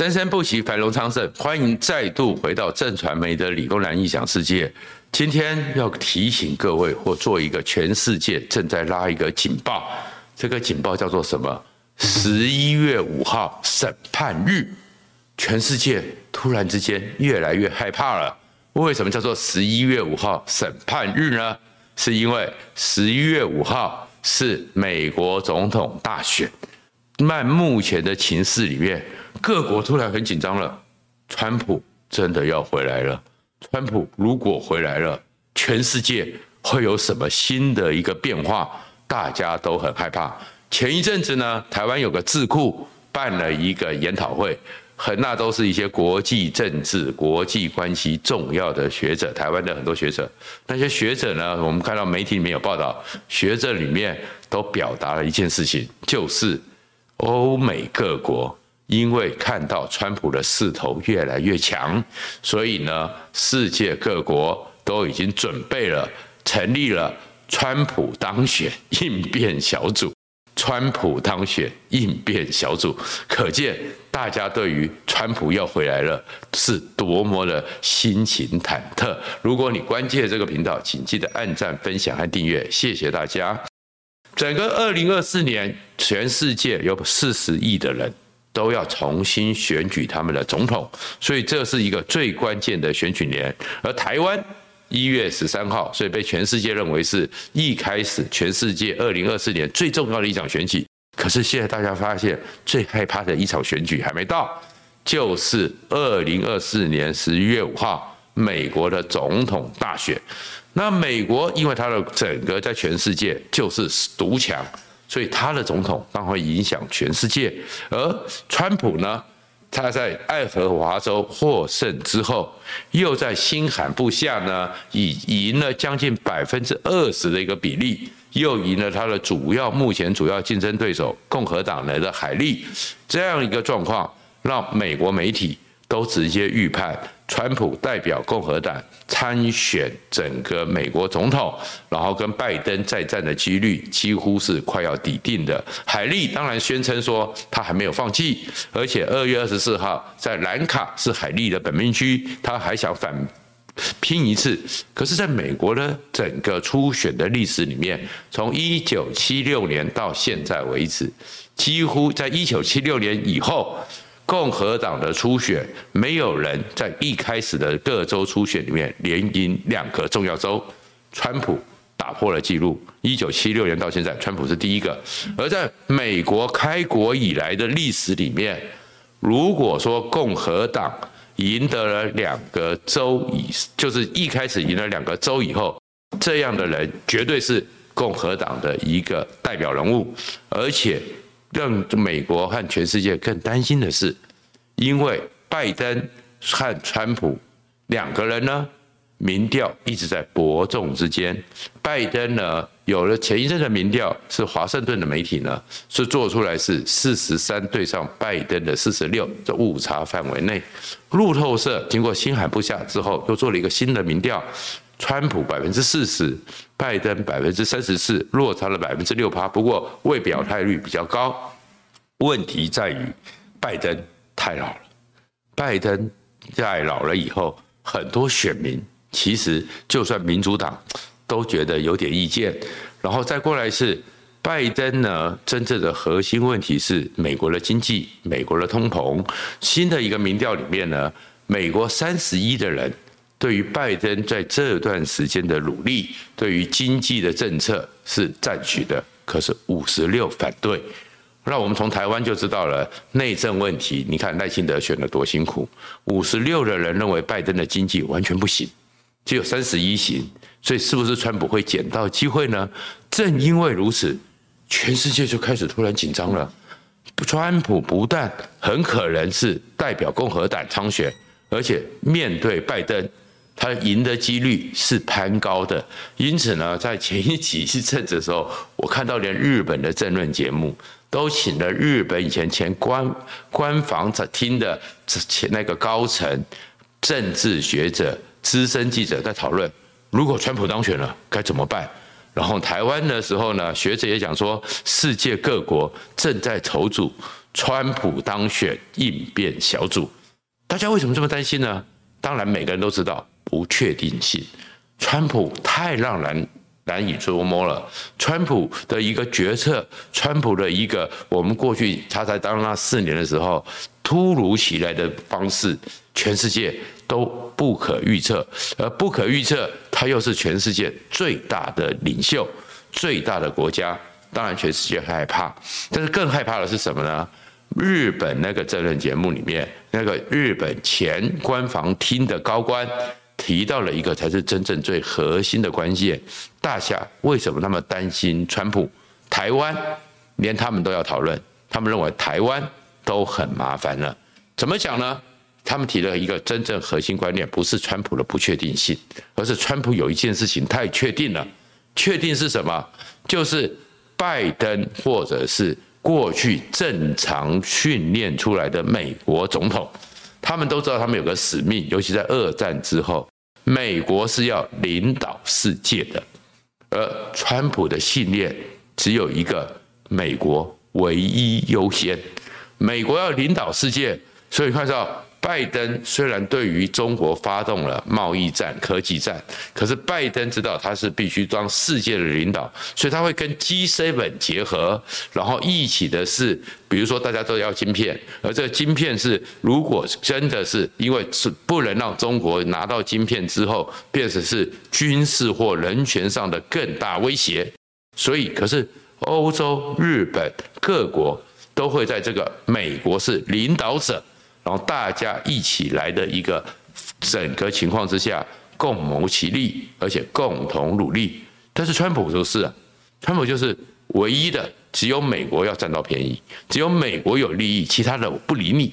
生生不息，繁荣昌盛。欢迎再度回到正传媒的理工男异想世界。今天要提醒各位，或做一个全世界正在拉一个警报。这个警报叫做什么？十一月五号审判日，全世界突然之间越来越害怕了。为什么叫做十一月五号审判日呢？是因为十一月五号是美国总统大选。在目前的情势里面，各国突然很紧张了。川普真的要回来了。川普如果回来了，全世界会有什么新的一个变化？大家都很害怕。前一阵子呢，台湾有个智库办了一个研讨会，很那都是一些国际政治、国际关系重要的学者，台湾的很多学者。那些学者呢，我们看到媒体里面有报道，学者里面都表达了一件事情，就是。欧美各国因为看到川普的势头越来越强，所以呢，世界各国都已经准备了，成立了川普当选应变小组。川普当选应变小组，可见大家对于川普要回来了是多么的心情忐忑。如果你关注这个频道，请记得按赞、分享和订阅，谢谢大家。整个二零二四年，全世界有四十亿的人都要重新选举他们的总统，所以这是一个最关键的选举年。而台湾一月十三号，所以被全世界认为是一开始全世界二零二四年最重要的一场选举。可是现在大家发现，最害怕的一场选举还没到，就是二零二四年十一月五号美国的总统大选。那美国因为它的整个在全世界就是独强，所以他的总统当会影响全世界。而川普呢，他在爱荷华州获胜之后，又在新罕布夏呢，以赢了将近百分之二十的一个比例，又赢了他的主要目前主要竞争对手共和党人的海利，这样一个状况，让美国媒体都直接预判。川普代表共和党参选整个美国总统，然后跟拜登再战的几率几乎是快要抵定的。海利当然宣称说他还没有放弃，而且二月二十四号在兰卡是海利的本命区，他还想反拼一次。可是，在美国的整个初选的历史里面，从一九七六年到现在为止，几乎在一九七六年以后。共和党的初选，没有人在一开始的各州初选里面连赢两个重要州。川普打破了纪录，一九七六年到现在，川普是第一个。而在美国开国以来的历史里面，如果说共和党赢得了两个州以，就是一开始赢了两个州以后，这样的人绝对是共和党的一个代表人物，而且。让美国和全世界更担心的是，因为拜登和川普两个人呢，民调一直在伯仲之间。拜登呢，有了前一阵的民调，是华盛顿的媒体呢，是做出来是四十三对上拜登的四十六，这误差范围内。路透社经过新罕布下之后，又做了一个新的民调。川普百分之四十，拜登百分之三十四，落差了百分之六趴。不过未表态率比较高。问题在于拜登太老了，拜登在老了以后，很多选民其实就算民主党都觉得有点意见。然后再过来是拜登呢，真正的核心问题是美国的经济，美国的通膨。新的一个民调里面呢，美国三十一的人。对于拜登在这段时间的努力，对于经济的政策是赞许的，可是五十六反对。那我们从台湾就知道了内政问题。你看赖清德选的多辛苦，五十六的人认为拜登的经济完全不行，只有三十一行。所以是不是川普会捡到机会呢？正因为如此，全世界就开始突然紧张了。川普不但很可能是代表共和党参选，而且面对拜登。他赢的几率是攀高的，因此呢，在前一几次政治的时候，我看到连日本的政论节目都请了日本以前前官官房厅的前那个高层政治学者、资深记者在讨论，如果川普当选了该怎么办？然后台湾的时候呢，学者也讲说，世界各国正在筹组川普当选应变小组。大家为什么这么担心呢？当然，每个人都知道不确定性。川普太让人难以捉摸了。川普的一个决策，川普的一个我们过去他在当那四年的时候，突如其来的方式，全世界都不可预测。而不可预测，他又是全世界最大的领袖，最大的国家，当然全世界害怕。但是更害怕的是什么呢？日本那个政论节目里面，那个日本前官房厅的高官。提到了一个才是真正最核心的关键，大家为什么那么担心川普？台湾连他们都要讨论，他们认为台湾都很麻烦了。怎么讲呢？他们提了一个真正核心观念，不是川普的不确定性，而是川普有一件事情太确定了。确定是什么？就是拜登或者是过去正常训练出来的美国总统。他们都知道，他们有个使命，尤其在二战之后，美国是要领导世界的，而川普的信念只有一个：美国唯一优先，美国要领导世界，所以看到。拜登虽然对于中国发动了贸易战、科技战，可是拜登知道他是必须当世界的领导，所以他会跟 G7 结合，然后一起的是，比如说大家都要晶片，而这个晶片是如果真的是因为是不能让中国拿到晶片之后，变成是军事或人权上的更大威胁，所以可是欧洲、日本各国都会在这个美国是领导者。然后大家一起来的一个整个情况之下，共谋其利，而且共同努力。但是川普就是啊，川普就是唯一的，只有美国要占到便宜，只有美国有利益，其他的不理你。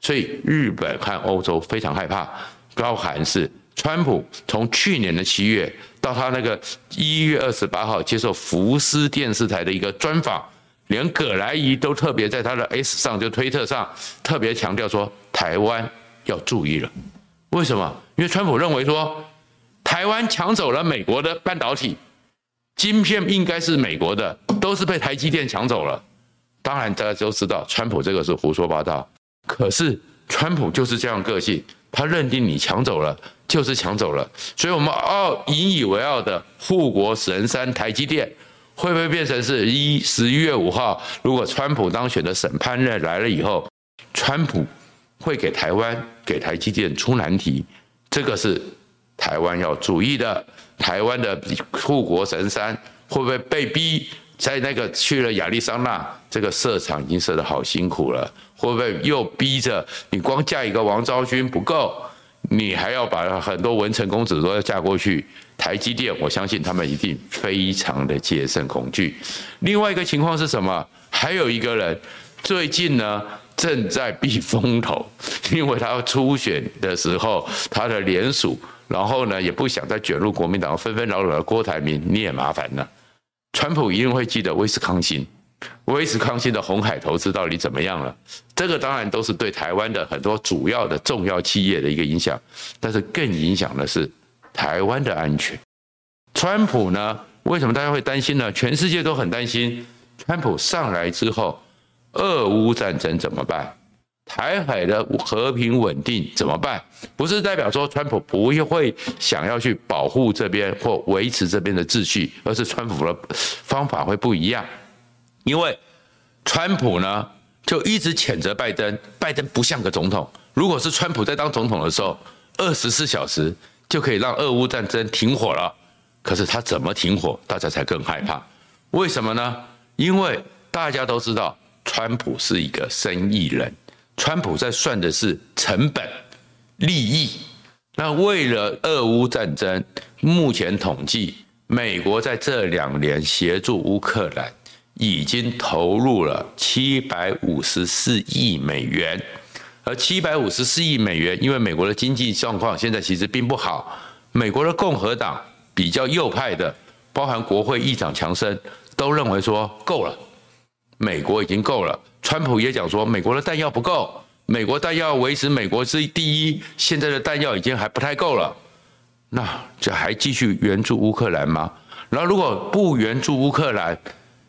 所以日本和欧洲非常害怕，包含是川普从去年的七月到他那个一月二十八号接受福斯电视台的一个专访。连葛莱仪都特别在他的 S 上，就推特上特别强调说，台湾要注意了。为什么？因为川普认为说，台湾抢走了美国的半导体，晶片应该是美国的，都是被台积电抢走了。当然大家都知道，川普这个是胡说八道。可是川普就是这样个性，他认定你抢走了就是抢走了。所以我们傲引以为傲的护国神山台积电。会不会变成是一十一月五号？如果川普当选的审判日来了以后，川普会给台湾、给台积电出难题，这个是台湾要注意的。台湾的护国神山会不会被逼在那个去了亚利桑那这个设厂已经设得好辛苦了？会不会又逼着你光嫁一个王昭君不够？你还要把很多文成公子都要嫁过去，台积电，我相信他们一定非常的戒慎恐惧。另外一个情况是什么？还有一个人最近呢正在避风头，因为他要初选的时候，他的联署，然后呢也不想再卷入国民党纷纷扰扰的郭台铭，你也麻烦了。川普一定会记得威斯康星。威斯康星的红海投资到底怎么样了？这个当然都是对台湾的很多主要的重要企业的一个影响，但是更影响的是台湾的安全。川普呢？为什么大家会担心呢？全世界都很担心，川普上来之后，俄乌战争怎么办？台海的和平稳定怎么办？不是代表说川普不会想要去保护这边或维持这边的秩序，而是川普的方法会不一样。因为川普呢，就一直谴责拜登，拜登不像个总统。如果是川普在当总统的时候，二十四小时就可以让俄乌战争停火了。可是他怎么停火，大家才更害怕。为什么呢？因为大家都知道，川普是一个生意人，川普在算的是成本、利益。那为了俄乌战争，目前统计，美国在这两年协助乌克兰。已经投入了七百五十四亿美元，而七百五十四亿美元，因为美国的经济状况现在其实并不好，美国的共和党比较右派的，包含国会议长强生都认为说够了，美国已经够了。川普也讲说，美国的弹药不够，美国弹药维持美国是第一，现在的弹药已经还不太够了，那这还继续援助乌克兰吗？然后如果不援助乌克兰，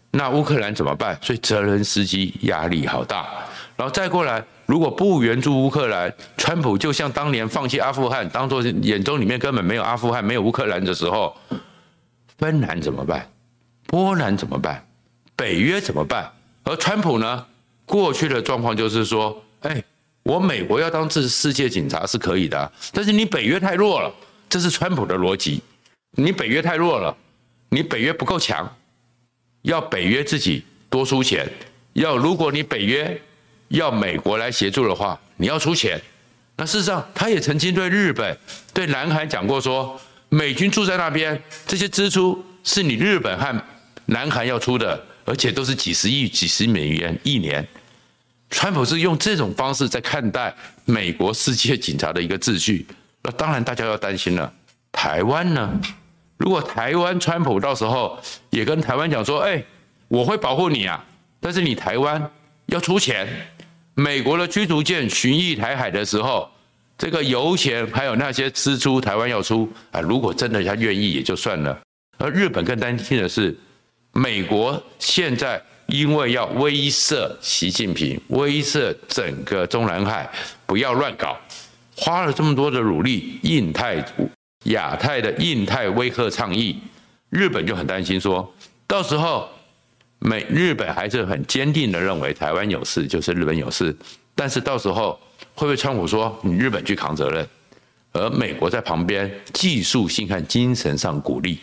那乌克兰怎么办？所以泽伦斯基压力好大。然后再过来，如果不援助乌克兰，川普就像当年放弃阿富汗，当做眼中里面根本没有阿富汗、没有乌克兰的时候，芬兰怎么办？波兰怎么办？北约怎么办？而川普呢？过去的状况就是说，哎，我美国要当这世界警察是可以的，但是你北约太弱了，这是川普的逻辑。你北约太弱了，你北约不够强，要北约自己多出钱。要如果你北约要美国来协助的话，你要出钱。那事实上，他也曾经对日本、对南韩讲过说，美军住在那边，这些支出是你日本和南韩要出的。而且都是几十亿、几十美元一年，川普是用这种方式在看待美国世界警察的一个秩序。那当然，大家要担心了。台湾呢？如果台湾川普到时候也跟台湾讲说：“哎，我会保护你啊，但是你台湾要出钱。”美国的驱逐舰巡弋台海的时候，这个油钱还有那些支出，台湾要出啊。如果真的他愿意也就算了。而日本更担心的是。美国现在因为要威慑习近平，威慑整个中南海，不要乱搞，花了这么多的努力，印太、亚太的印太威慑倡议，日本就很担心说，到时候美日本还是很坚定的认为台湾有事就是日本有事，但是到时候会不会川普说你日本去扛责任，而美国在旁边技术性和精神上鼓励。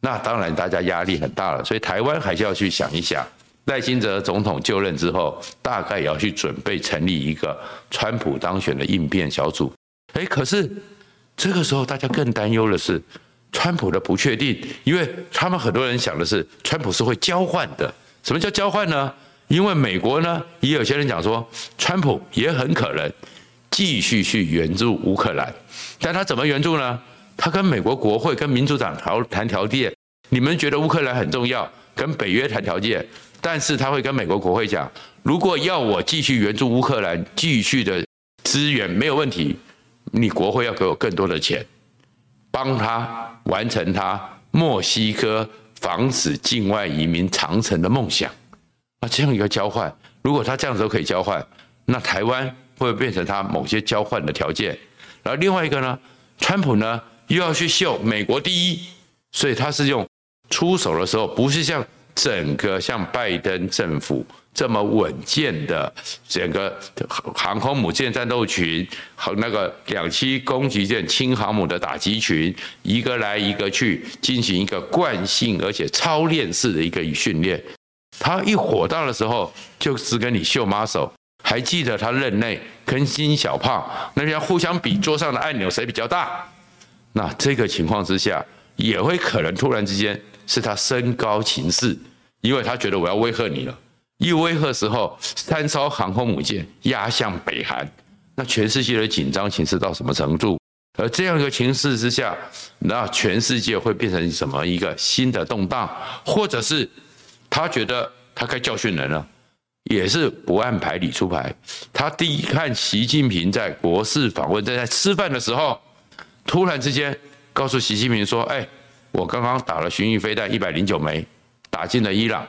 那当然，大家压力很大了，所以台湾还是要去想一想，赖清德总统就任之后，大概也要去准备成立一个川普当选的应变小组。哎，可是这个时候大家更担忧的是川普的不确定，因为他们很多人想的是川普是会交换的。什么叫交换呢？因为美国呢，也有些人讲说，川普也很可能继续去援助乌克兰，但他怎么援助呢？他跟美国国会、跟民主党谈谈条件，你们觉得乌克兰很重要，跟北约谈条件，但是他会跟美国国会讲，如果要我继续援助乌克兰，继续的资源没有问题，你国会要给我更多的钱，帮他完成他墨西哥防止境外移民长城的梦想。那这样一个交换，如果他这样子都可以交换，那台湾会变成他某些交换的条件？然后另外一个呢，川普呢？又要去秀美国第一，所以他是用出手的时候，不是像整个像拜登政府这么稳健的整个航空母舰战斗群和那个两栖攻击舰轻航母的打击群，一个来一个去进行一个惯性而且操练式的一个训练。他一火大的时候，就只跟你秀马手。还记得他任内跟金小胖那边互相比桌上的按钮谁比较大？那这个情况之下，也会可能突然之间是他升高情势，因为他觉得我要威吓你了。一威吓时候，三艘航空母舰压向北韩，那全世界的紧张情势到什么程度？而这样一个情势之下，那全世界会变成什么一个新的动荡？或者是他觉得他该教训人了，也是不按牌理出牌。他第一看习近平在国事访问，在在吃饭的时候。突然之间告诉习近平说：“哎，我刚刚打了巡弋飞弹一百零九枚，打进了伊朗。”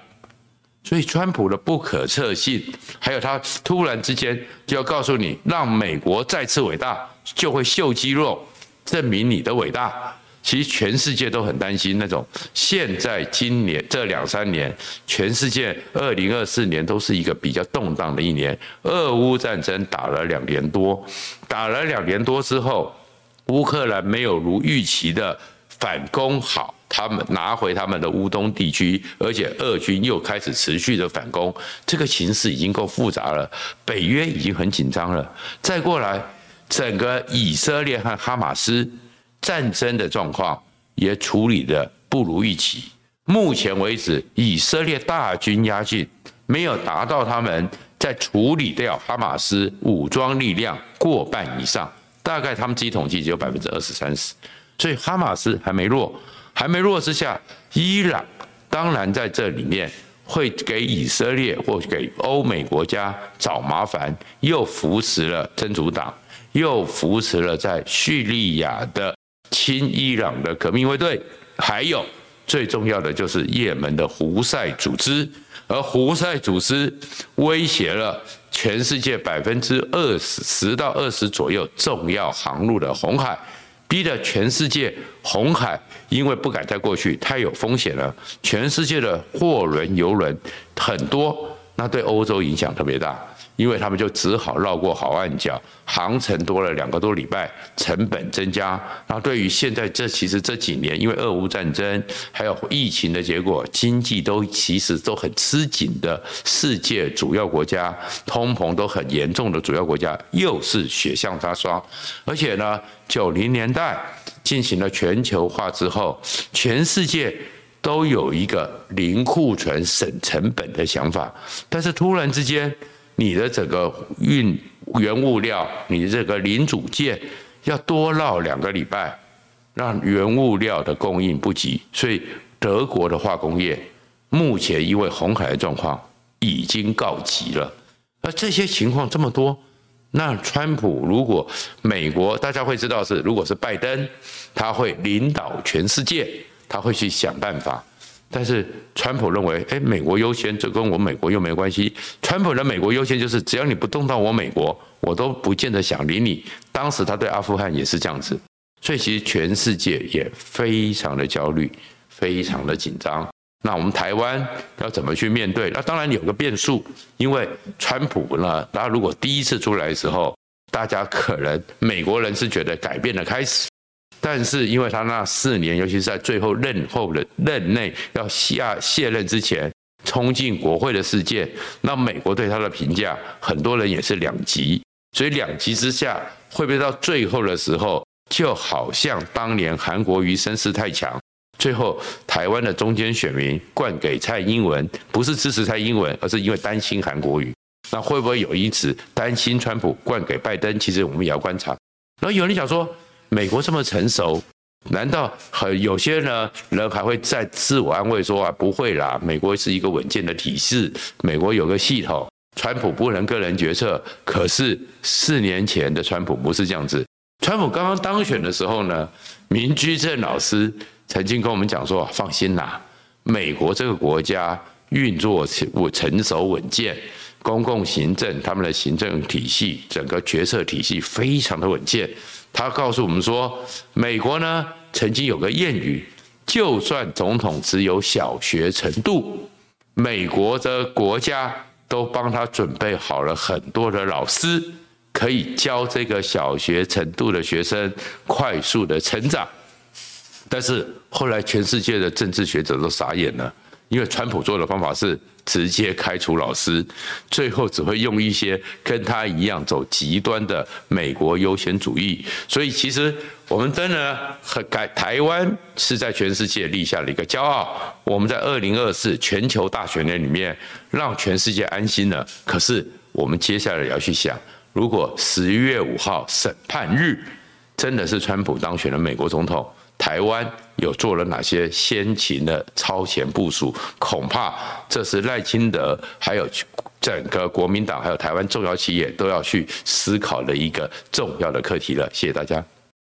所以川普的不可测性，还有他突然之间就要告诉你，让美国再次伟大，就会秀肌肉，证明你的伟大。其实全世界都很担心那种。现在今年这两三年，全世界二零二四年都是一个比较动荡的一年。俄乌战争打了两年多，打了两年多之后。乌克兰没有如预期的反攻好，他们拿回他们的乌东地区，而且俄军又开始持续的反攻，这个形势已经够复杂了。北约已经很紧张了，再过来，整个以色列和哈马斯战争的状况也处理得不如预期。目前为止，以色列大军压境，没有达到他们在处理掉哈马斯武装力量过半以上。大概他们自己统计只有百分之二十三十，所以哈马斯还没弱，还没弱之下，伊朗当然在这里面会给以色列或给欧美国家找麻烦，又扶持了真主党，又扶持了在叙利亚的亲伊朗的革命卫队，还有最重要的就是也门的胡塞组织，而胡塞组织威胁了全世界百分之二十十到二十左右重要航路的红海，逼得全世界红海因为不敢再过去，太有风险了。全世界的货轮、游轮很多，那对欧洲影响特别大。因为他们就只好绕过好望角，航程多了两个多礼拜，成本增加。那对于现在这其实这几年，因为俄乌战争还有疫情的结果，经济都其实都很吃紧的世界主要国家，通膨都很严重的主要国家，又是雪上加霜。而且呢，九零年代进行了全球化之后，全世界都有一个零库存省成本的想法，但是突然之间。你的整个运原物料，你这个零组件要多绕两个礼拜，让原物料的供应不及，所以德国的化工业目前因为红海的状况已经告急了。而这些情况这么多，那川普如果美国大家会知道是，如果是拜登，他会领导全世界，他会去想办法。但是川普认为，哎，美国优先，这跟我美国又没关系。川普的美国优先就是，只要你不动到我美国，我都不见得想理你。当时他对阿富汗也是这样子，所以其实全世界也非常的焦虑，非常的紧张。那我们台湾要怎么去面对？那当然有个变数，因为川普呢，他如果第一次出来的时候，大家可能美国人是觉得改变的开始。但是，因为他那四年，尤其是在最后任后的任内要下卸任之前，冲进国会的事件，那美国对他的评价，很多人也是两极。所以两极之下，会不会到最后的时候，就好像当年韩国瑜声势太强，最后台湾的中间选民灌给蔡英文，不是支持蔡英文，而是因为担心韩国瑜。那会不会有因此担心川普灌给拜登？其实我们也要观察。然后有人讲说。美国这么成熟，难道很有些呢人还会在自我安慰说啊，不会啦，美国是一个稳健的体制，美国有个系统，川普不能个人决策。可是四年前的川普不是这样子，川普刚刚当选的时候呢，明居正老师曾经跟我们讲说，放心啦，美国这个国家运作成成熟稳健，公共行政他们的行政体系，整个决策体系非常的稳健。他告诉我们说，美国呢曾经有个谚语，就算总统只有小学程度，美国的国家都帮他准备好了很多的老师，可以教这个小学程度的学生快速的成长。但是后来全世界的政治学者都傻眼了，因为川普做的方法是。直接开除老师，最后只会用一些跟他一样走极端的美国优先主义。所以其实我们真的很感台湾是在全世界立下了一个骄傲。我们在二零二四全球大选年里面让全世界安心了。可是我们接下来要去想，如果十一月五号审判日真的是川普当选了美国总统。台湾有做了哪些先秦的超前部署？恐怕这是赖清德还有整个国民党还有台湾重要企业都要去思考的一个重要的课题了。谢谢大家。